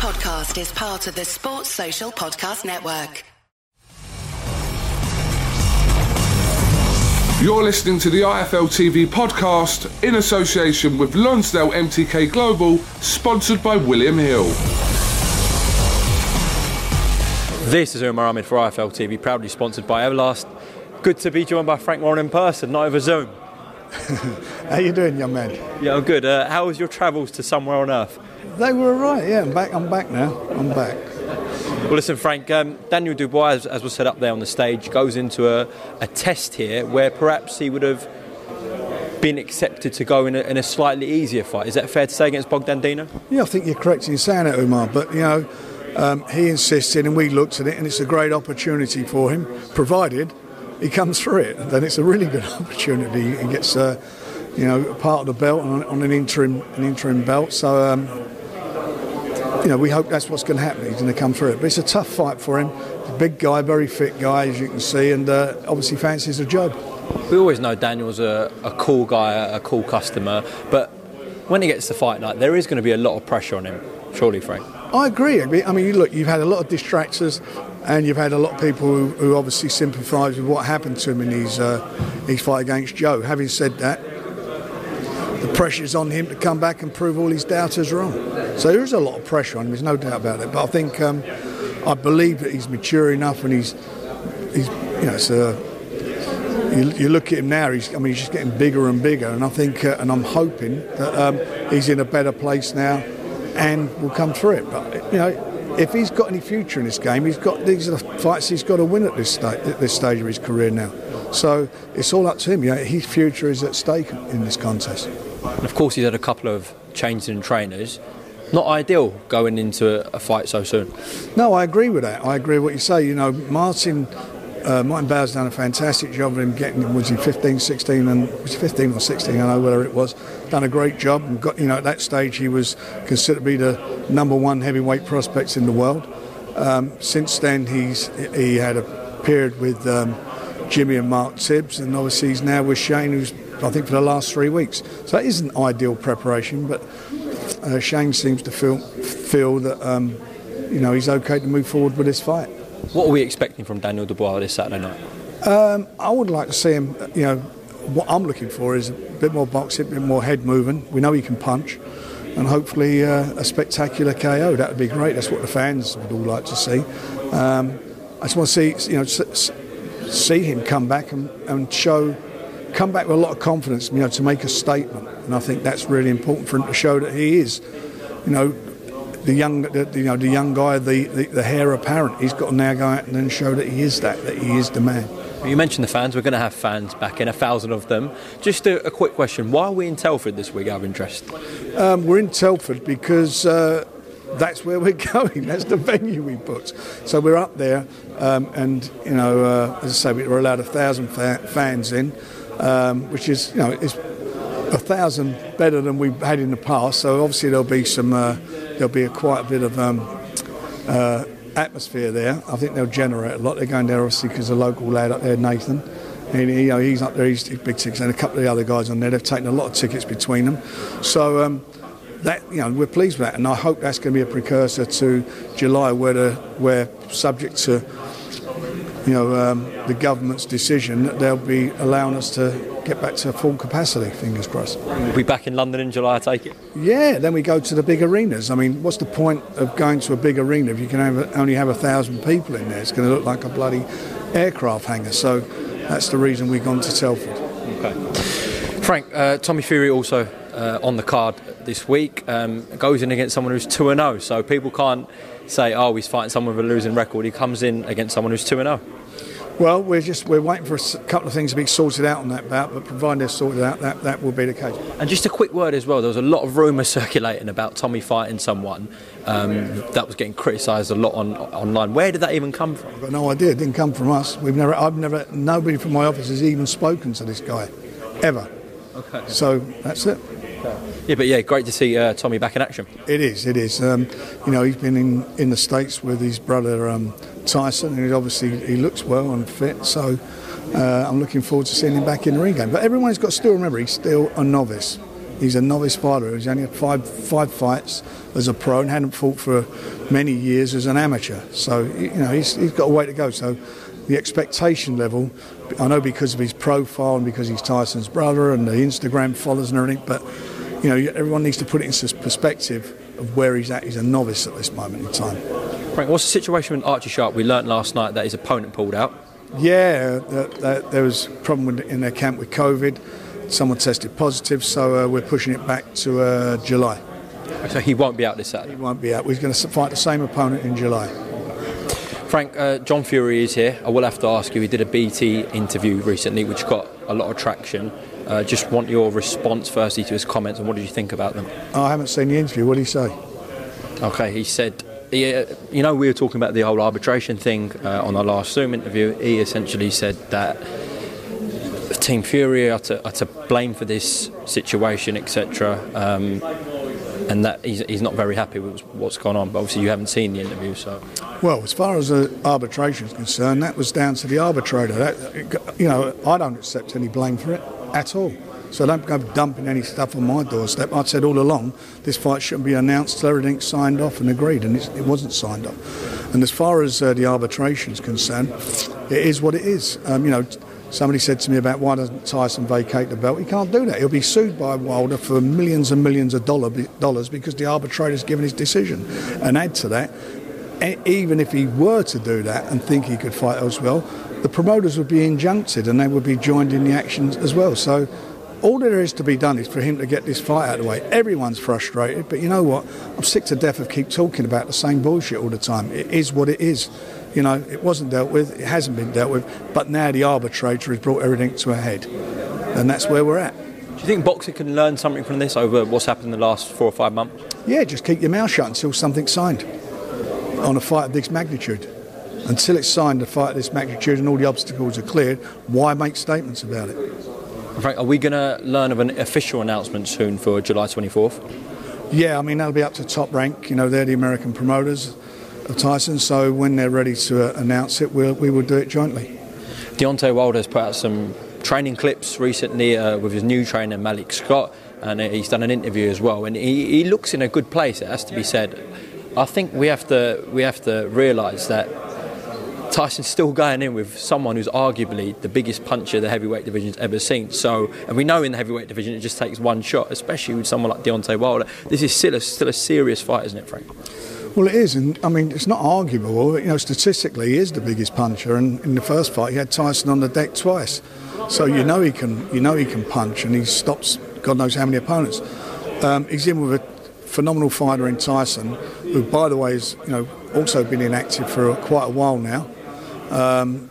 podcast is part of the Sports Social Podcast Network. You're listening to the IFL TV podcast in association with Lonsdale MTK Global, sponsored by William Hill. This is Umar Ahmed for IFL TV, proudly sponsored by Everlast. Good to be joined by Frank Warren in person, not over Zoom. How you doing, young man? Yeah, I'm good. Uh, how was your travels to somewhere on earth? They were right. Yeah, I'm back. I'm back now. I'm back. Well, listen, Frank. Um, Daniel Dubois, as, as was said up there on the stage, goes into a, a test here where perhaps he would have been accepted to go in a, in a slightly easier fight. Is that fair to say against Bogdan Dinu? Yeah, I think you're correct in saying it, Umar. But you know, um, he insisted, and we looked at it, and it's a great opportunity for him, provided he comes through it. Then it's a really good opportunity. He gets, uh, you know, part of the belt on, on an interim an interim belt. So. Um, you know, we hope that's what's going to happen. He's going to come through it. But it's a tough fight for him. Big guy, very fit guy, as you can see, and uh, obviously fancies a job. We always know Daniel's a, a cool guy, a cool customer, but when he gets to fight night, there is going to be a lot of pressure on him, surely, Frank. I agree. I mean, you look, you've had a lot of distractors, and you've had a lot of people who, who obviously sympathise with what happened to him in his uh, his fight against Joe. Having said that, the pressure's on him to come back and prove all his doubters wrong. So there is a lot of pressure on him. There's no doubt about it. But I think um, I believe that he's mature enough, and he's he's you know it's a. You, you look at him now. He's, I mean, he's just getting bigger and bigger, and I think, uh, and I'm hoping that um, he's in a better place now, and will come through it. But you know, if he's got any future in this game, he's got these are the fights he's got to win at this stage, at this stage of his career now. So it's all up to him. You know, his future is at stake in this contest. And of course, he's had a couple of changes in trainers. Not ideal going into a fight so soon. No, I agree with that. I agree with what you say. You know, Martin. Uh, Martin Bowers' done a fantastic job of him getting, was he 15, 16, and was he 15 or 16, I don't know whether it was, done a great job. And got, you know, at that stage he was considered to be the number one heavyweight prospects in the world. Um, since then he's he had a period with um, Jimmy and Mark Tibbs, and obviously he's now with Shane, who's I think for the last three weeks. So it isn't ideal preparation, but uh, Shane seems to feel feel that um, you know he's okay to move forward with this fight. What are we expecting from Daniel Dubois this Saturday night? Um, I would like to see him. You know, what I'm looking for is a bit more boxing, a bit more head moving. We know he can punch, and hopefully uh, a spectacular KO. That would be great. That's what the fans would all like to see. Um, I just want to see you know see him come back and, and show come back with a lot of confidence, you know, to make a statement. And I think that's really important for him to show that he is, you know, the young, the, you know, the young guy, the, the, the heir apparent. He's got to now go out and then show that he is that, that he is the man. You mentioned the fans. We're going to have fans back in, a thousand of them. Just a, a quick question: Why are we in Telford this week? Out of interest. Um, we're in Telford because. Uh, that's where we're going. That's the venue we booked. So we're up there, um, and you know, uh, as I say, we're allowed a thousand fa- fans in um, which is you know is a thousand better than we've had in the past. So obviously there'll be some uh, there'll be a quite a bit of um, uh, atmosphere there. I think they'll generate a lot. They're going there obviously because the local lad up there, Nathan. And, you know, he's up there, he's big tickets, and a couple of the other guys on there. They've taken a lot of tickets between them. So um, that you know, we're pleased with that, and I hope that's going to be a precursor to July, where the, where subject to you know, um, the government's decision that they'll be allowing us to get back to full capacity. Fingers crossed. We'll be back in London in July. I take it. Yeah, then we go to the big arenas. I mean, what's the point of going to a big arena if you can have, only have a thousand people in there? It's going to look like a bloody aircraft hangar. So that's the reason we've gone to Telford. Okay. Frank, uh, Tommy Fury also uh, on the card this week um, goes in against someone who's two and zero. So people can't say, "Oh, he's fighting someone with a losing record." He comes in against someone who's two and zero. Well, we're just we're waiting for a couple of things to be sorted out on that bout, but provided they're sorted out, that, that will be the case. And just a quick word as well. There was a lot of rumours circulating about Tommy fighting someone um, that was getting criticised a lot on online. Where did that even come from? I've got no idea. It didn't come from us. We've never. I've never. Nobody from my office has even spoken to this guy, ever. Okay. So that's it. Yeah, but yeah, great to see uh, Tommy back in action. It is, it is. Um, you know, he's been in, in the States with his brother um, Tyson, and obviously he looks well and fit, so uh, I'm looking forward to seeing him back in the ring game. But everyone's got to still remember he's still a novice. He's a novice fighter. He's only had five five fights as a pro and hadn't fought for many years as an amateur. So you know he's, he's got a way to go. So the expectation level, I know because of his profile and because he's Tyson's brother and the Instagram followers and everything, but you know everyone needs to put it into perspective of where he's at. He's a novice at this moment in time. Frank, what's the situation with Archie Sharp? We learnt last night that his opponent pulled out. Yeah, there was a problem in their camp with COVID. Someone tested positive, so uh, we're pushing it back to uh, July. So he won't be out this Saturday? He won't be out. We're going to fight the same opponent in July. Frank, uh, John Fury is here. I will have to ask you, he did a BT interview recently which got a lot of traction. Uh, just want your response firstly to his comments and what did you think about them? Oh, I haven't seen the interview. What did he say? Okay, he said, yeah, you know, we were talking about the whole arbitration thing uh, on our last Zoom interview. He essentially said that Team Fury are to, are to blame for this situation, etc. Um, and that he's, he's not very happy with what's gone on. But obviously, you haven't seen the interview, so. Well, as far as the arbitration is concerned, that was down to the arbitrator. That, you know, I don't accept any blame for it at all. So don't go dumping any stuff on my doorstep. I said all along this fight shouldn't be announced till everything's signed off and agreed, and it wasn't signed off. And as far as uh, the arbitration is concerned, it is what it is. Um, you know, somebody said to me about why doesn't Tyson vacate the belt? He can't do that. He'll be sued by Wilder for millions and millions of dollar, dollars because the arbitrator's given his decision. And add to that, even if he were to do that and think he could fight elsewhere, the promoters would be injuncted and they would be joined in the action as well. So all there is to be done is for him to get this fight out of the way. Everyone's frustrated, but you know what? I'm sick to death of keep talking about the same bullshit all the time. It is what it is. You know, it wasn't dealt with, it hasn't been dealt with, but now the arbitrator has brought everything to a head. And that's where we're at. Do you think boxing can learn something from this over what's happened in the last four or five months? Yeah, just keep your mouth shut until something's signed on a fight of this magnitude. Until it's signed, a fight of this magnitude and all the obstacles are cleared, why make statements about it? Frank, are we going to learn of an official announcement soon for July 24th? Yeah, I mean, that'll be up to Top Rank. You know, they're the American promoters of Tyson, so when they're ready to uh, announce it, we'll, we will do it jointly. Deontay Wilder has put out some training clips recently uh, with his new trainer, Malik Scott, and he's done an interview as well. And he, he looks in a good place, it has to be said. I think we have to, we have to realise that Tyson's still going in with someone who's arguably the biggest puncher the heavyweight division's ever seen. So, and we know in the heavyweight division it just takes one shot, especially with someone like Deontay Wilder. This is still a, still a serious fight, isn't it, Frank? Well, it is, and I mean it's not arguable. You know, statistically, he is the biggest puncher, and in the first fight, he had Tyson on the deck twice. So you know he can, you know he can punch, and he stops God knows how many opponents. Um, he's in with a phenomenal fighter in Tyson, who, by the way, has you know also been inactive for quite a while now. Um,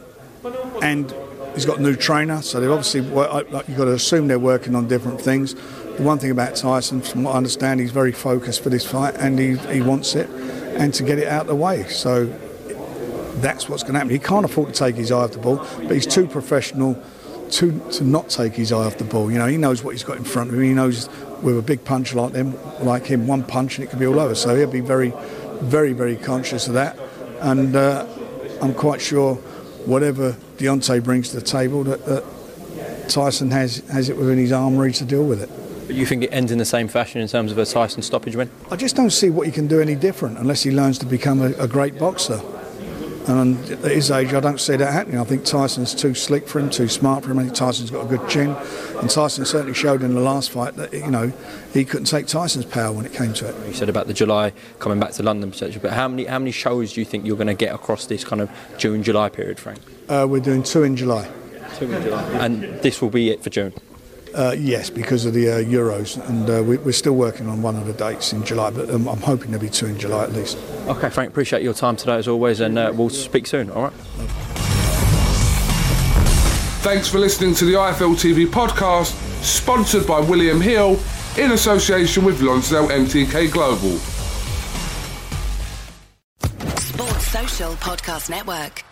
and he's got a new trainer, so they've obviously you've got to assume they're working on different things. The one thing about Tyson, from what I understand, he's very focused for this fight and he, he wants it and to get it out of the way. So that's what's going to happen. He can't afford to take his eye off the ball, but he's too professional to, to not take his eye off the ball. You know, he knows what he's got in front of him. He knows with a big punch like them, like him, one punch and it could be all over. So he'll be very, very, very conscious of that. And uh, I'm quite sure whatever Deontay brings to the table, that, that Tyson has, has it within his armoury to deal with it. But you think it ends in the same fashion in terms of a Tyson stoppage win? I just don't see what he can do any different unless he learns to become a, a great boxer. And at his age, I don't see that happening. I think Tyson's too slick for him, too smart for him. I think Tyson's got a good chin. And Tyson certainly showed in the last fight that, you know, he couldn't take Tyson's power when it came to it. You said about the July coming back to London potentially, but how many, how many shows do you think you're going to get across this kind of June, July period, Frank? Uh, we're doing two in July. Two in July. And this will be it for June? Uh, yes, because of the uh, Euros, and uh, we, are still working on one of the dates in July, but um, I'm hoping there'll be two in July at least. Okay, Frank, appreciate your time today as always, and uh, we'll speak soon, all right? Thanks for listening to the IFL TV podcast, sponsored by William Hill in association with Lonsdale MTK Global. Sports Social Podcast Network.